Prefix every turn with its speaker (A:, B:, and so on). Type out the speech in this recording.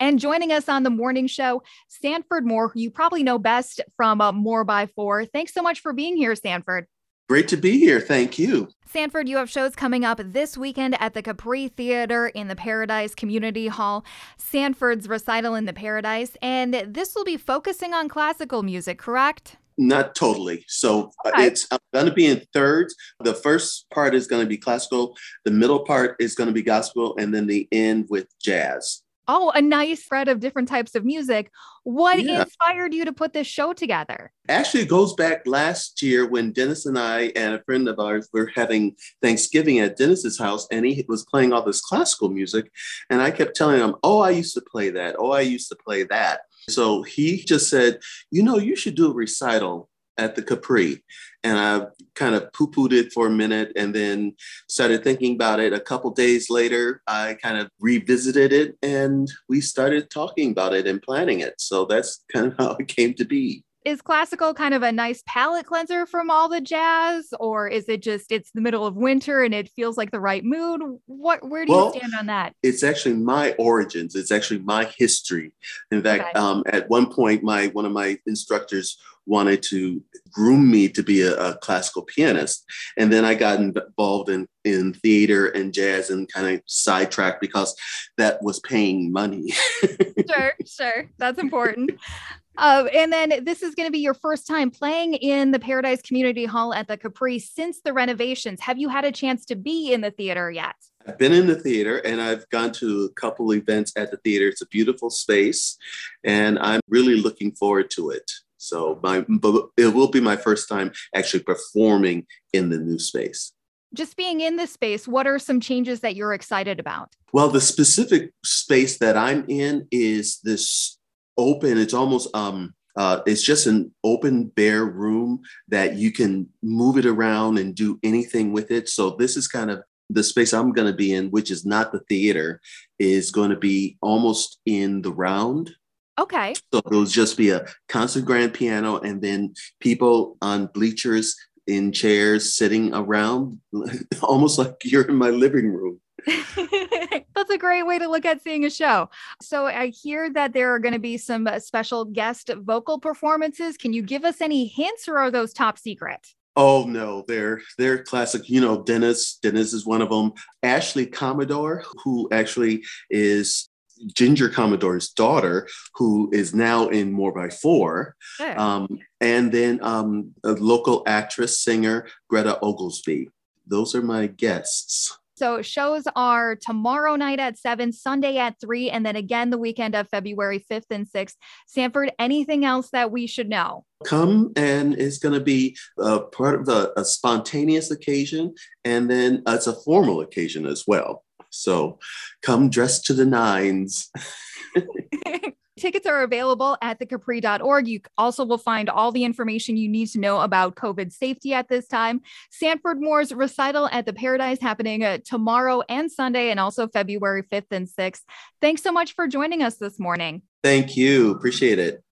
A: And joining us on the morning show, Sanford Moore, who you probably know best from uh, Moore by Four. Thanks so much for being here, Sanford.
B: Great to be here. Thank you.
A: Sanford, you have shows coming up this weekend at the Capri Theater in the Paradise Community Hall, Sanford's recital in the Paradise, and this will be focusing on classical music, correct?
B: Not totally. So uh, okay. uh, it's going to be in thirds. The first part is going to be classical, the middle part is going to be gospel, and then the end with jazz.
A: Oh, a nice spread of different types of music. What yeah. inspired you to put this show together?
B: Actually, it goes back last year when Dennis and I and a friend of ours were having Thanksgiving at Dennis's house, and he was playing all this classical music. And I kept telling him, Oh, I used to play that. Oh, I used to play that. So he just said, You know, you should do a recital at the Capri. And I kind of poo pooed it for a minute and then started thinking about it. A couple days later, I kind of revisited it and we started talking about it and planning it. So that's kind of how it came to be
A: is classical kind of a nice palate cleanser from all the jazz or is it just it's the middle of winter and it feels like the right mood what where do well, you stand on that
B: it's actually my origins it's actually my history in fact okay. um, at one point my one of my instructors wanted to groom me to be a, a classical pianist and then i got involved in in theater and jazz and kind of sidetracked because that was paying money
A: sure sure that's important uh, and then this is going to be your first time playing in the Paradise Community Hall at the Capri since the renovations. Have you had a chance to be in the theater yet?
B: I've been in the theater and I've gone to a couple events at the theater. It's a beautiful space and I'm really looking forward to it. So my but it will be my first time actually performing in the new space.
A: Just being in this space, what are some changes that you're excited about?
B: Well, the specific space that I'm in is this open. It's almost um, uh, it's just an open, bare room that you can move it around and do anything with it. So this is kind of the space I'm going to be in, which is not the theater, is going to be almost in the round.
A: Okay.
B: So it'll just be a concert grand piano and then people on bleachers in chairs sitting around, almost like you're in my living room.
A: That's a great way to look at seeing a show. So I hear that there are going to be some uh, special guest vocal performances. Can you give us any hints or are those top secret?
B: Oh no, they're they're classic. You know, Dennis. Dennis is one of them. Ashley Commodore, who actually is Ginger Commodore's daughter, who is now in Moore by Four, sure. um, and then um, a local actress, singer Greta Oglesby. Those are my guests.
A: So shows are tomorrow night at seven, Sunday at three, and then again the weekend of February 5th and 6th. Sanford, anything else that we should know?
B: Come and it's going to be a part of a, a spontaneous occasion, and then it's a formal occasion as well. So come dressed to the nines.
A: Tickets are available at thecapri.org. You also will find all the information you need to know about COVID safety at this time. Sanford Moore's recital at the Paradise happening uh, tomorrow and Sunday, and also February 5th and 6th. Thanks so much for joining us this morning.
B: Thank you. Appreciate it.